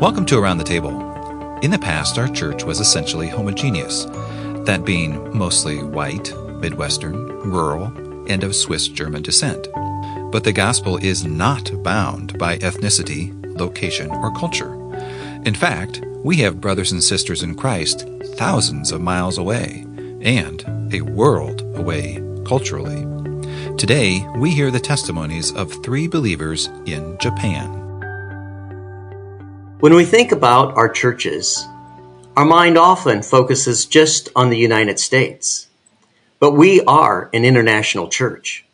Welcome to Around the Table. In the past, our church was essentially homogeneous, that being mostly white, Midwestern, rural, and of Swiss German descent. But the gospel is not bound by ethnicity, location, or culture. In fact, we have brothers and sisters in Christ thousands of miles away and a world away culturally. Today, we hear the testimonies of three believers in Japan. When we think about our churches, our mind often focuses just on the United States. But we are an international church.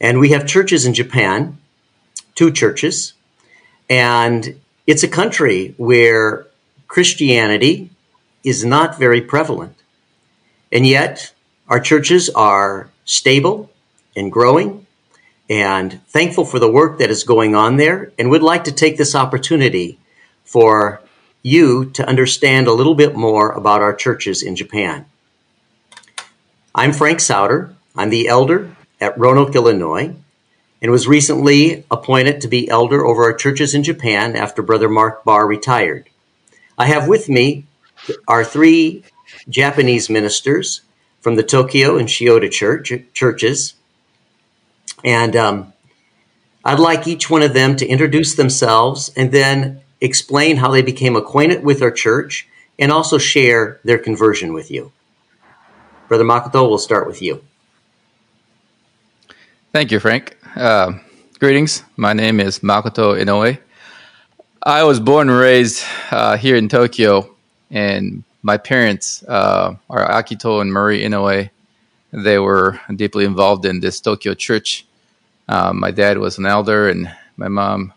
And we have churches in Japan, two churches, and it's a country where Christianity is not very prevalent. And yet, our churches are stable and growing and thankful for the work that is going on there and would like to take this opportunity for you to understand a little bit more about our churches in Japan. I'm Frank Sauder. I'm the elder at Roanoke, Illinois, and was recently appointed to be elder over our churches in Japan after Brother Mark Barr retired. I have with me our three Japanese ministers from the Tokyo and Shiota church, churches, and um, I'd like each one of them to introduce themselves and then explain how they became acquainted with our church and also share their conversion with you. Brother Makoto, we'll start with you. Thank you, Frank. Uh, greetings. My name is Makoto Inoue. I was born and raised uh, here in Tokyo, and my parents uh, are Akito and Marie Inoue. They were deeply involved in this Tokyo church um, my dad was an elder, and my mom,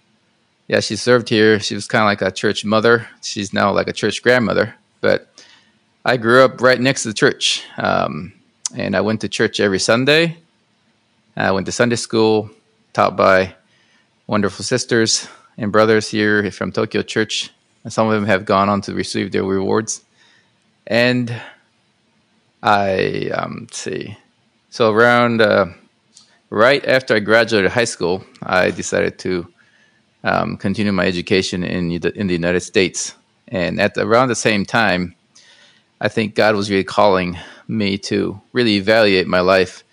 yeah, she served here. She was kind of like a church mother. She's now like a church grandmother. But I grew up right next to the church, um, and I went to church every Sunday. I went to Sunday school, taught by wonderful sisters and brothers here from Tokyo Church. And some of them have gone on to receive their rewards. And I um, see. So around uh, right after I graduated high school, I decided to um, continue my education in the, in the United States. And at the, around the same time, I think God was really calling me to really evaluate my life,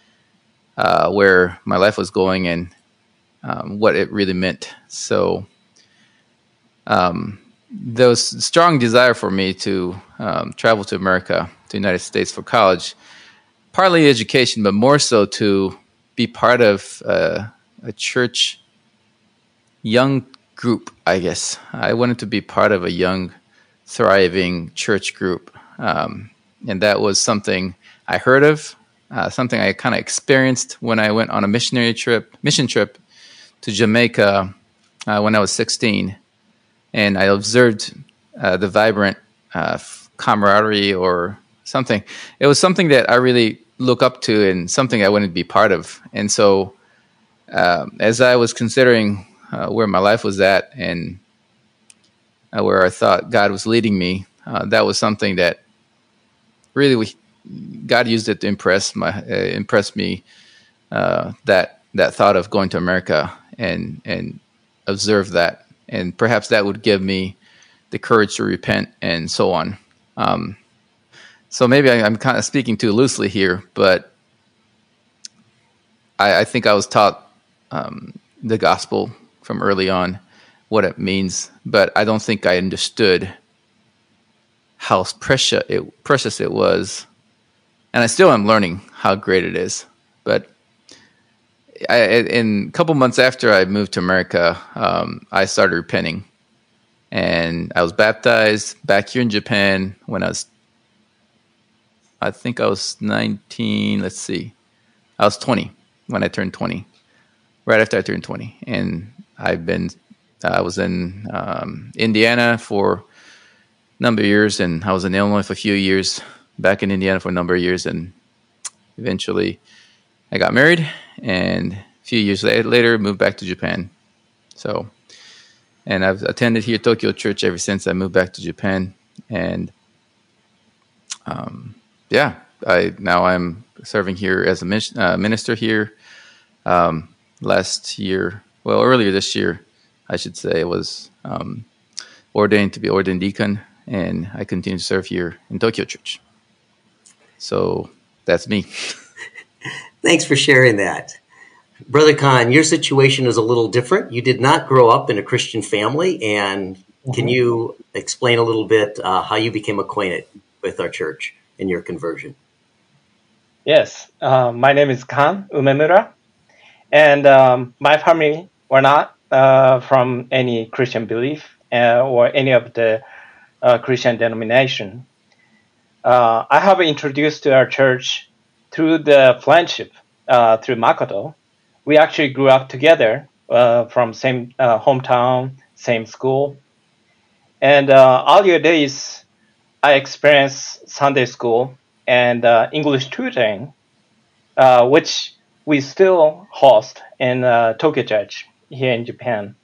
uh, where my life was going, and um, what it really meant. So, um, there was a strong desire for me to um, travel to America, to the United States for college, partly education, but more so to be part of uh, a church young group, I guess. I wanted to be part of a young, thriving church group. Um, and that was something I heard of, uh, something I kind of experienced when I went on a missionary trip, mission trip to Jamaica uh, when I was 16. And I observed uh, the vibrant uh, camaraderie or something. It was something that I really look up to and something I to be part of. And so, uh, as I was considering uh, where my life was at and uh, where I thought God was leading me, uh, that was something that really we, God used it to impress my uh, impress me. Uh, that that thought of going to America and and observe that, and perhaps that would give me the courage to repent and so on. Um, so maybe I, am kind of speaking too loosely here, but I, I think I was taught um, the gospel from early on, what it means, but I don't think I understood how precious it, precious it was, and I still am learning how great it is. But I, in a couple months after I moved to America, um, I started repenting, and I was baptized back here in Japan when I was I think I was 19. Let's see. I was 20 when I turned 20, right after I turned 20. And I've been, I was in um, Indiana for a number of years, and I was in Illinois for a few years, back in Indiana for a number of years. And eventually I got married, and a few years later, moved back to Japan. So, and I've attended here Tokyo Church ever since I moved back to Japan. And, um, yeah, I now I'm serving here as a uh, minister here. Um, last year, well, earlier this year, I should say, was um, ordained to be ordained deacon, and I continue to serve here in Tokyo Church. So that's me. Thanks for sharing that. Brother Kan, your situation is a little different. You did not grow up in a Christian family, and mm-hmm. can you explain a little bit uh, how you became acquainted with our church and your conversion? Yes, uh, my name is Kan Umemura, and um, my family were not uh, from any Christian belief uh, or any of the uh, Christian denomination. Uh, I have introduced to our church through the friendship through Makoto, we actually grew up together uh, from same uh, hometown, same school. And uh, your days, I experienced Sunday school and uh, English tutoring, uh, which we still host in uh, Tokyo Church here in Japan.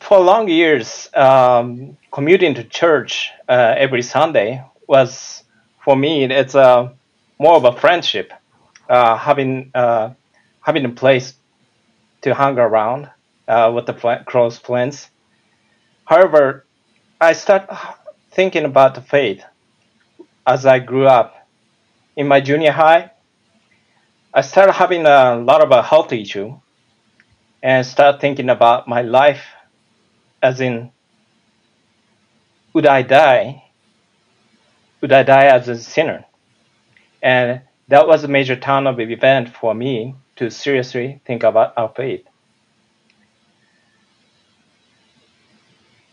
For long years, um, commuting to church every Sunday was, for me, it's a more of a friendship uh, having uh, having a place to hang around uh, with the close friends. However, I start thinking about the faith as I grew up. In my junior high, I started having a lot of a health issue and start thinking about my life as in would I die? Would I die as a sinner? And that was a major turn of event for me to seriously think about our faith.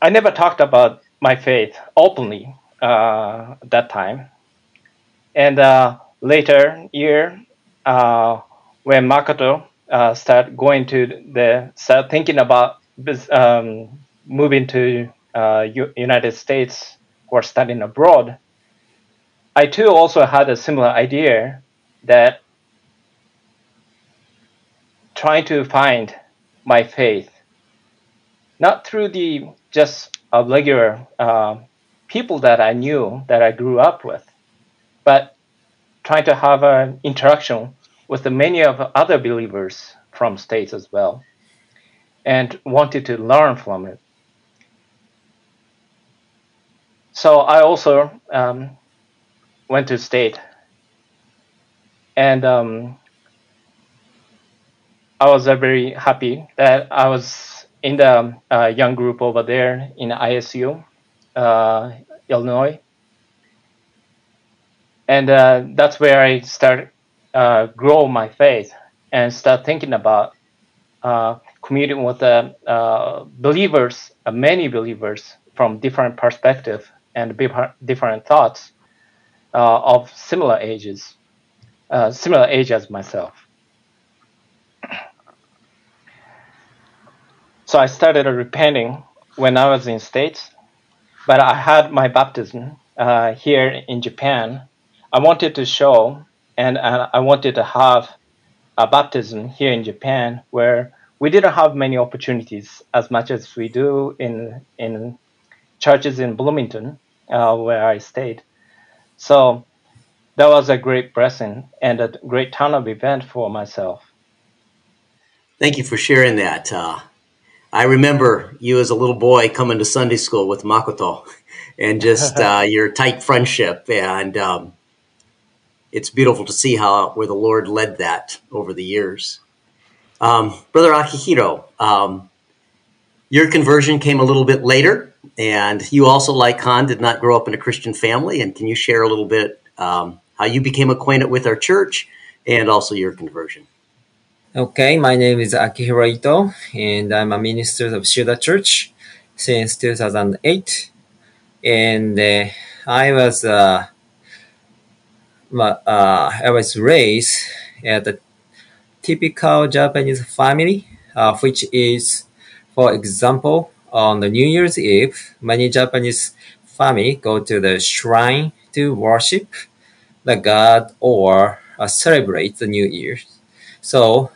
I never talked about my faith openly uh, at that time. And uh, later year, uh, when Makoto uh, started going to the, start thinking about um, moving to uh, United States or studying abroad, I too also had a similar idea that trying to find my faith, not through the just regular uh, people that I knew that I grew up with, but trying to have an interaction with the many of other believers from states as well, and wanted to learn from it. So I also um, went to state and um, I was very happy that I was in the uh, young group over there in ISU, uh, Illinois, and uh, that's where I start uh, grow my faith and start thinking about uh, commuting with the believers, many believers from different perspectives and different thoughts of similar ages uh, similar age as myself. So I started repenting when I was in States, but I had my baptism uh, here in Japan. I wanted to show and uh, I wanted to have a baptism here in Japan where we didn't have many opportunities as much as we do in in churches in Bloomington, uh, where I stayed. So that was a great blessing and a great ton of event for myself. Thank you for sharing that. Uh, I remember you as a little boy coming to Sunday school with Makoto and just uh, your tight friendship. And um, it's beautiful to see how where the Lord led that over the years. Um, Brother Akihiro, um, your conversion came a little bit later, and you also, like Kan, did not grow up in a Christian family. And can you share a little bit um, how you became acquainted with our church, and also your conversion. Okay, my name is Akihiro Ito, and I'm a minister of Shielda Church since 2008. And uh, I was uh, uh, I was raised at a typical Japanese family, uh, which is, for example, on the New Year's Eve, many Japanese family go to the shrine to worship the god or uh, celebrate the New Year. So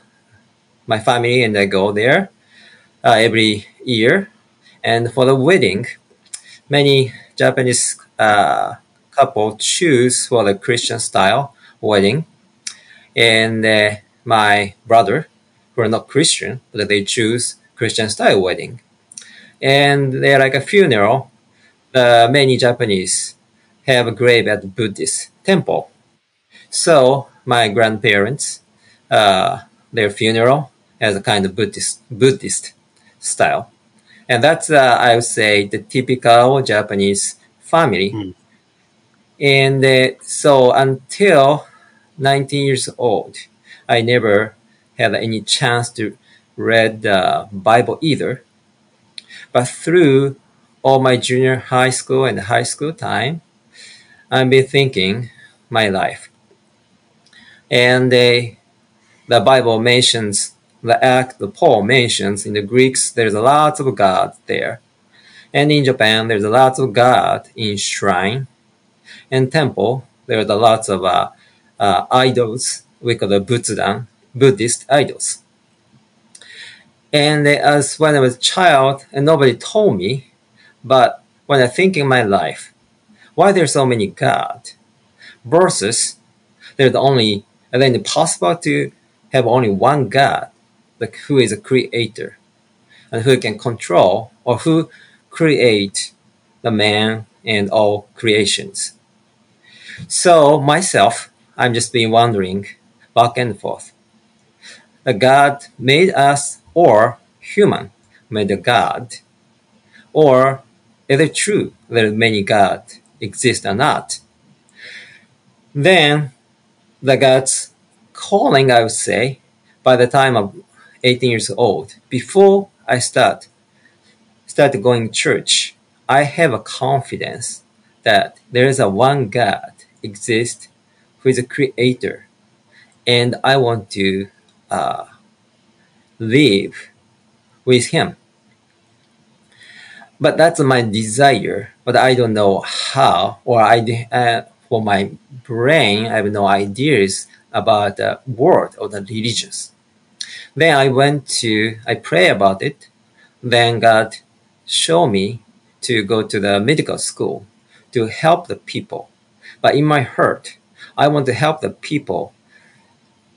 my family and I go there uh, every year. And for the wedding, many Japanese uh, couple choose for the Christian style wedding. And uh, my brother, who are not Christian, but they choose Christian style wedding. and they're like a funeral. Uh, many Japanese have a grave at Buddhist temple. So my grandparents, uh, their funeral has a kind of Buddhist Buddhist style, and that's uh, I would say the typical Japanese family. Mm. And uh, so until 19 years old, I never had any chance to read the Bible either. But through all my junior high school and high school time, I've been thinking my life. And uh, the Bible mentions the act that Paul mentions in the Greeks, there's a lot of God there. And in Japan, there's a lot of God in shrine and temple. There's a lot of uh, uh, idols, we call the Butsudan, Buddhist idols. And as when I was a child, and nobody told me, but when I think in my life, why there's so many God versus there's only, and then it's possible to have only one God, like who is a creator and who can control or who create the man and all creations. So myself, I'm just been wondering back and forth. A God made us or human made a God? Or is it true that many gods exist or not? Then the God's calling, I would say, by the time of 18 years old, before I start start going church, I have a confidence that there is a one God exists who is a creator, and I want to uh, live with him. But that's my desire, but I don't know how, or I uh, for my brain, I have no ideas about the world or the religions. Then I went to, I pray about it. Then God showed me to go to the medical school to help the people. But in my heart, I want to help the people,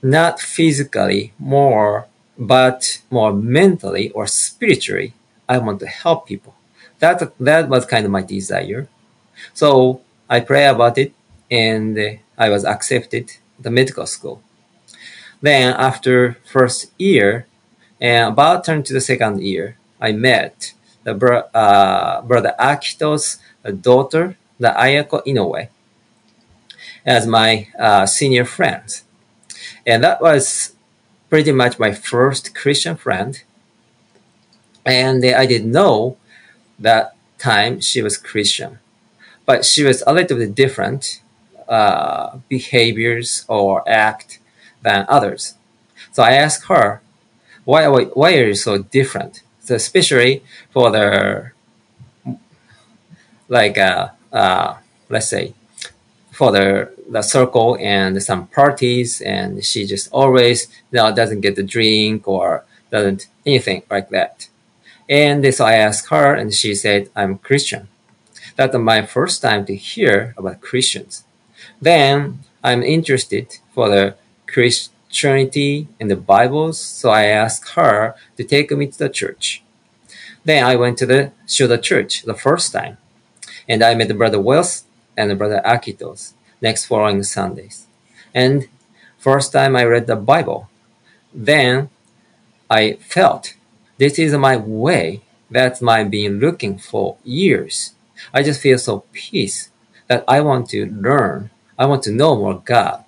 not physically more, but more mentally or spiritually. I want to help people. That, that was kind of my desire. So I pray about it and I was accepted the medical school. Then after first year, and about turn to the second year, I met the uh, brother Akito's daughter, the Ayako Inoue, as my uh, senior friend. And that was pretty much my first Christian friend. And I didn't know that time she was Christian, but she was a little bit different uh, behaviors or act than others. So I asked her, why, why are you so different? So especially for the, like, uh, uh, let's say, for the, the circle and some parties, and she just always you know, doesn't get the drink or doesn't anything like that. And so I asked her, and she said, I'm Christian. That's my first time to hear about Christians. Then I'm interested for the Christianity and the Bibles, so I asked her to take me to the church. Then I went to the Shoda church the first time, and I met Brother Wells and Brother Akitos next following Sundays. And first time I read the Bible, then I felt this is my way. That's my been looking for years. I just feel so peace that I want to learn. I want to know more God.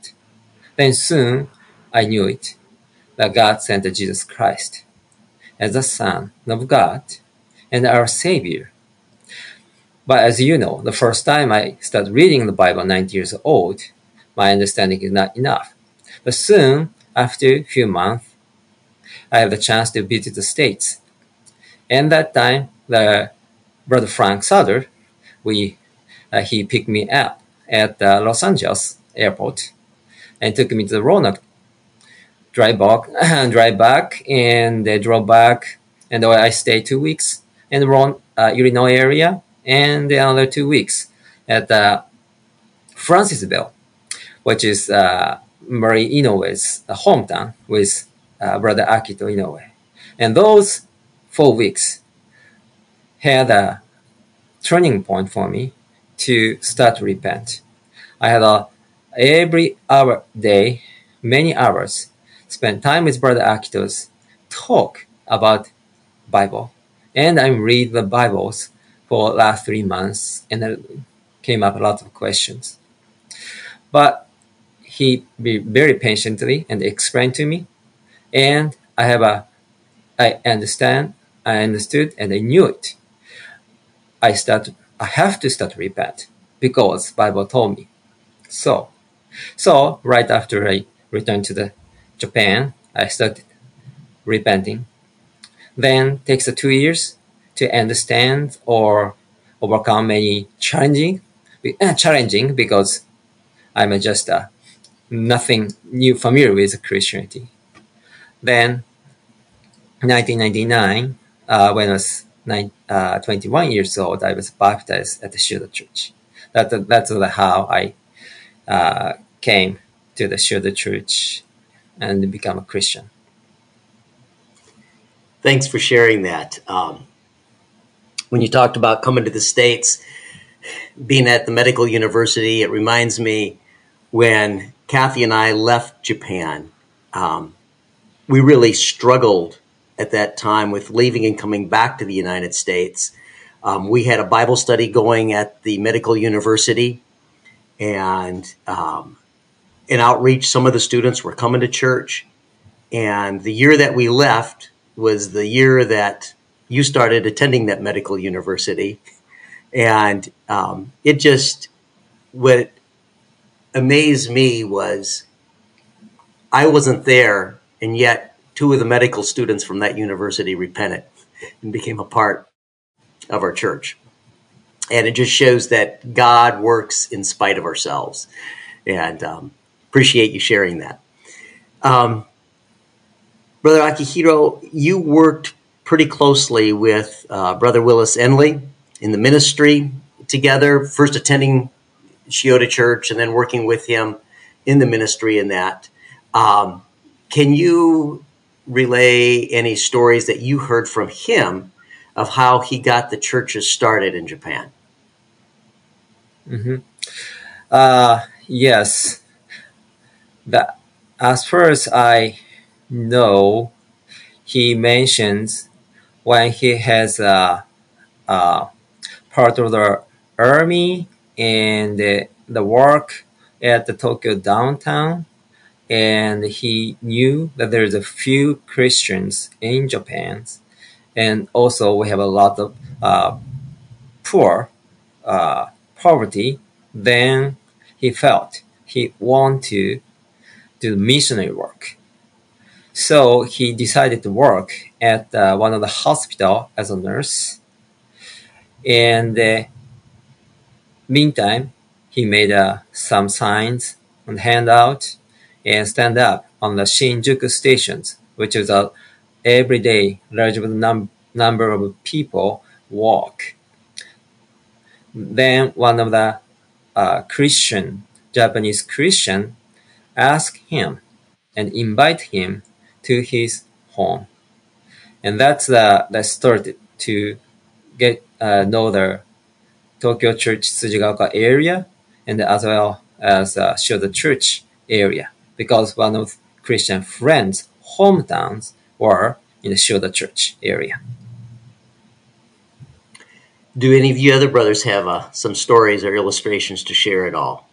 Then soon I knew it that God sent Jesus Christ as the Son of God and our Savior. But as you know, the first time I started reading the Bible, 90 years old, my understanding is not enough. But soon, after a few months, I have the chance to visit the States. And that time, the brother Frank Sauder, we, uh, he picked me up at the Los Angeles airport and took me to the Roanoke. Drive back, drive back, and they drove back, and I stayed two weeks in the Ron, uh, Illinois area, and the other two weeks at uh, Francesville, which is uh, Marie Inoue's hometown with uh, brother Akito Inoue. And those four weeks, had a turning point for me to start to repent. I had a every hour day, many hours, spend time with Brother Akitos, talk about Bible, and I read the Bibles for last three months, and there came up a lot of questions. But he be very patiently and explained to me, and I have a, I understand, I understood, and I knew it. I start, I have to start repent because Bible told me. So, so right after I returned to the Japan, I started repenting. Then takes two years to understand or overcome any challenging, uh, challenging because I'm just uh, nothing new familiar with Christianity. Then 1999, uh, when I was nine, uh, 21 years old, I was baptized at the Shudo Church. That, that's how I uh, came to the Shudo Church and become a Christian. Thanks for sharing that. Um, when you talked about coming to the States, being at the medical university, it reminds me when Kathy and I left Japan. Um, we really struggled at that time with leaving and coming back to the United States. Um, we had a Bible study going at the medical university, and um, in outreach, some of the students were coming to church. And the year that we left was the year that you started attending that medical university. And um, it just, what amazed me was I wasn't there, and yet two of the medical students from that university repented and became a part of our church. And it just shows that God works in spite of ourselves. And um, appreciate you sharing that. Um, Brother Akihiro, you worked pretty closely with uh, Brother Willis Ehnle in the ministry together, first attending Shioda Church and then working with him in the ministry in that. Um, can you relay any stories that you heard from him of how he got the churches started in Japan? Mm-hmm. Uh, yes that as far as I know, he mentions when he has a, a part of the army and the, the work at the Tokyo downtown, and he knew that there's a few Christians in Japan, and also we have a lot of uh, poor uh, poverty. Then he felt he want to do missionary work. So he decided to work at uh, one of the hospital as a nurse. And uh, meantime, he made uh, some signs and handout and stand up on the Shinjuku stations, which is a everyday large num- number of people walk. Then one of the uh, Christian, Japanese Christian, ask him and invite him to his home. And that's the, that started to get uh, know the Tokyo Church Tsujigaoka area and as well as uh, Shoda Church area because one of Christian friends' hometowns were in the Shoda Church area. Do any of you other brothers have uh, some stories or illustrations to share at all?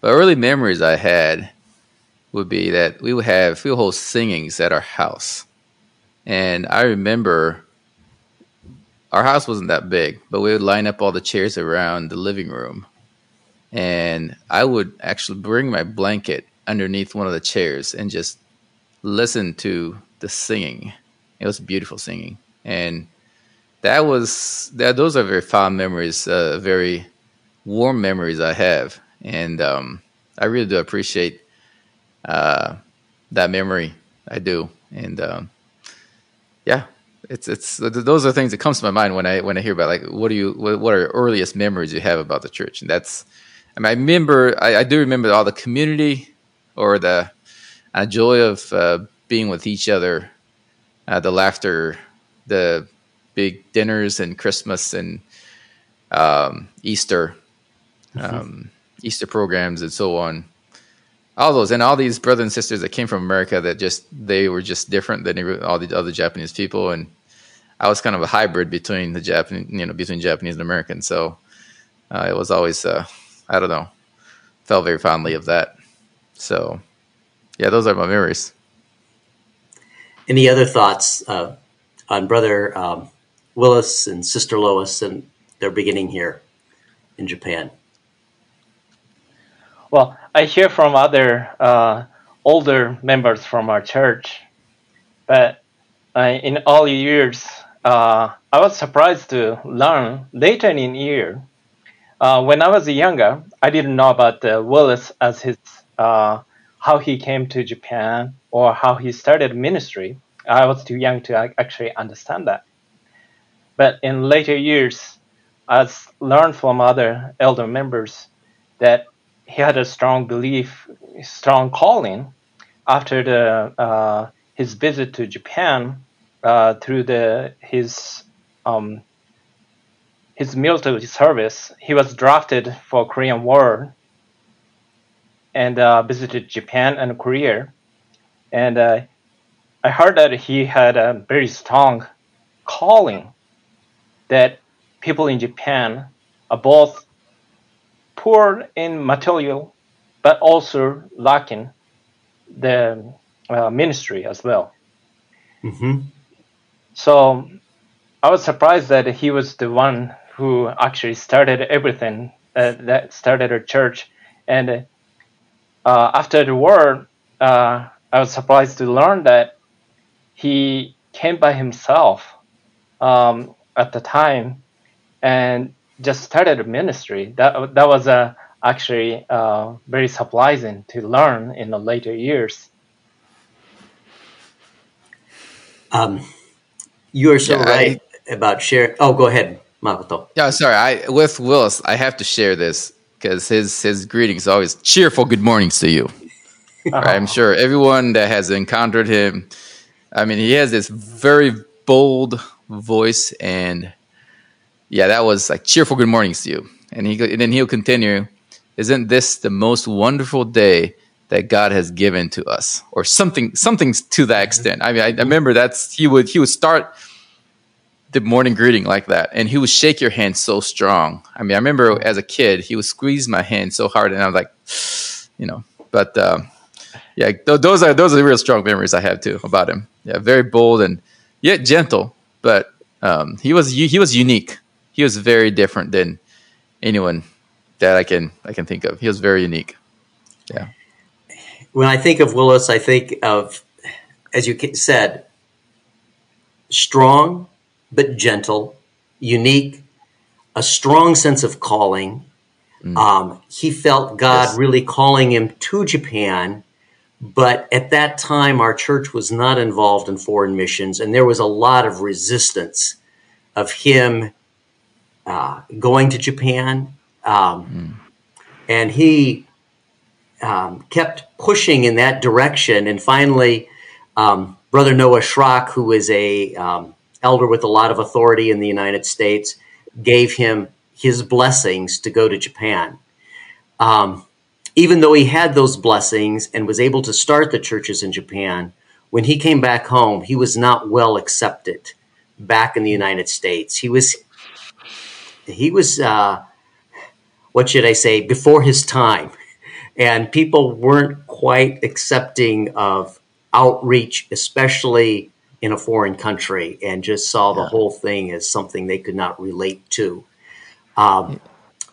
But early memories I had would be that we would have we would hold singings at our house, and I remember our house wasn't that big, but we would line up all the chairs around the living room, and I would actually bring my blanket underneath one of the chairs and just listen to the singing. It was beautiful singing, and that was that. Those are very fond memories, uh, very warm memories I have and um, I really do appreciate uh, that memory. I do, and um, yeah, it's it's those are things that comes to my mind when I when I hear about like what do you what, what are earliest memories you have about the church, and that's I mean I remember I, I do remember all the community or the uh, joy of uh, being with each other, uh, the laughter, the big dinners and Christmas and um, Easter, Mm-hmm. um, Easter programs and so on. All those and all these brothers and sisters that came from America that just they were just different than all the other Japanese people, and I was kind of a hybrid between the Japanese, you know, between Japanese and American. So uh, it was always, uh, I don't know, felt very fondly of that. So yeah, those are my memories. Any other thoughts uh, on Brother um, Willis and Sister Lois and their beginning here in Japan? Well, I hear from other uh, older members from our church, but uh, in all years, uh, I was surprised to learn later in year. Uh, when I was younger, I didn't know about uh, Willis as his uh, how he came to Japan or how he started ministry. I was too young to actually understand that. But in later years, I learned from other elder members that he had a strong belief, strong calling after the uh, his visit to Japan uh, through the his um, his military service. He was drafted for Korean War and uh, visited Japan and Korea. And uh, I heard that he had a very strong calling that people in Japan are both poor in material, but also lacking the uh, ministry as well. Mm-hmm. So I was surprised that he was the one who actually started everything uh, that started a church. And uh, after the war, uh, I was surprised to learn that he came by himself um, at the time and just started a ministry. That that was uh, actually uh, very surprising to learn in the later years. Um, you are so Yeah, I- right about sharing. Oh, go ahead, Makoto. Yeah, sorry. I with Willis, I have to share this because his his greetings always cheerful. Good mornings to you. Right, I'm sure everyone that has encountered him. I mean, he has this very bold voice, and yeah, that was like cheerful. Good mornings to you. And he and then he'll continue. Isn't this the most wonderful day that God has given to us, or something something to that extent? I mean, I, I remember that's he would he would start the morning greeting like that, and he would shake your hand so strong. I mean, I remember as a kid, he would squeeze my hand so hard, and I was like, you know. But um, yeah, th- those are those are real strong memories I have too about him. Yeah, very bold and yet gentle, but um, he was he was unique. He was very different than anyone that I can I can think of. He was very unique. Yeah, When I think of Willis, I think of, as you said, strong but gentle, unique, a strong sense of calling. Um, he felt God Yes. really calling him to Japan, but at that time, our church was not involved in foreign missions, and there was a lot of resistance of him uh, going to Japan. Um, And he um, kept pushing in that direction. And finally, um, Brother Noah Schrock, who is a um, elder with a lot of authority in the United States, gave him his blessings to go to Japan. Um, even though he had those blessings and was able to start the churches in Japan, when he came back home, he was not well accepted back in the United States. He was he was uh, what should I say before his time, and people weren't quite accepting of outreach, especially in a foreign country, and just saw the whole thing as something they could not relate to. Um,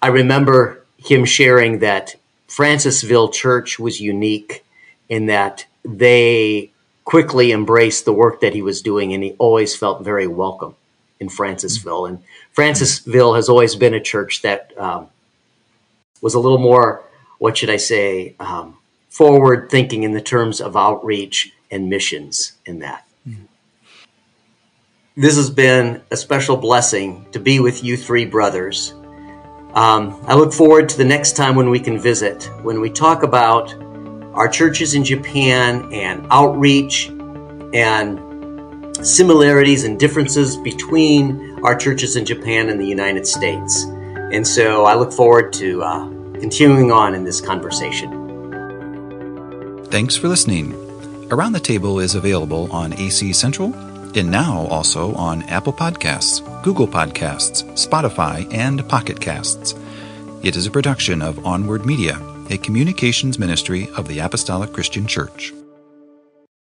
I remember him sharing that Francesville Church was unique in that they quickly embraced the work that he was doing, and he always felt very welcome in Francesville. And Francesville has always been a church that um, was a little more, what should I say, um, forward thinking in the terms of outreach and missions in that. This has been a special blessing to be with you three brothers. Um, I look forward to the next time when we can visit, when we talk about our churches in Japan and outreach and similarities and differences between our churches in Japan and the United States. And so I look forward to uh, continuing on in this conversation. Thanks for listening. Around the Table is available on AC Central and now also on Apple Podcasts, Google Podcasts, Spotify, and Pocket Casts. It is a production of Onward Media, a communications ministry of the Apostolic Christian Church.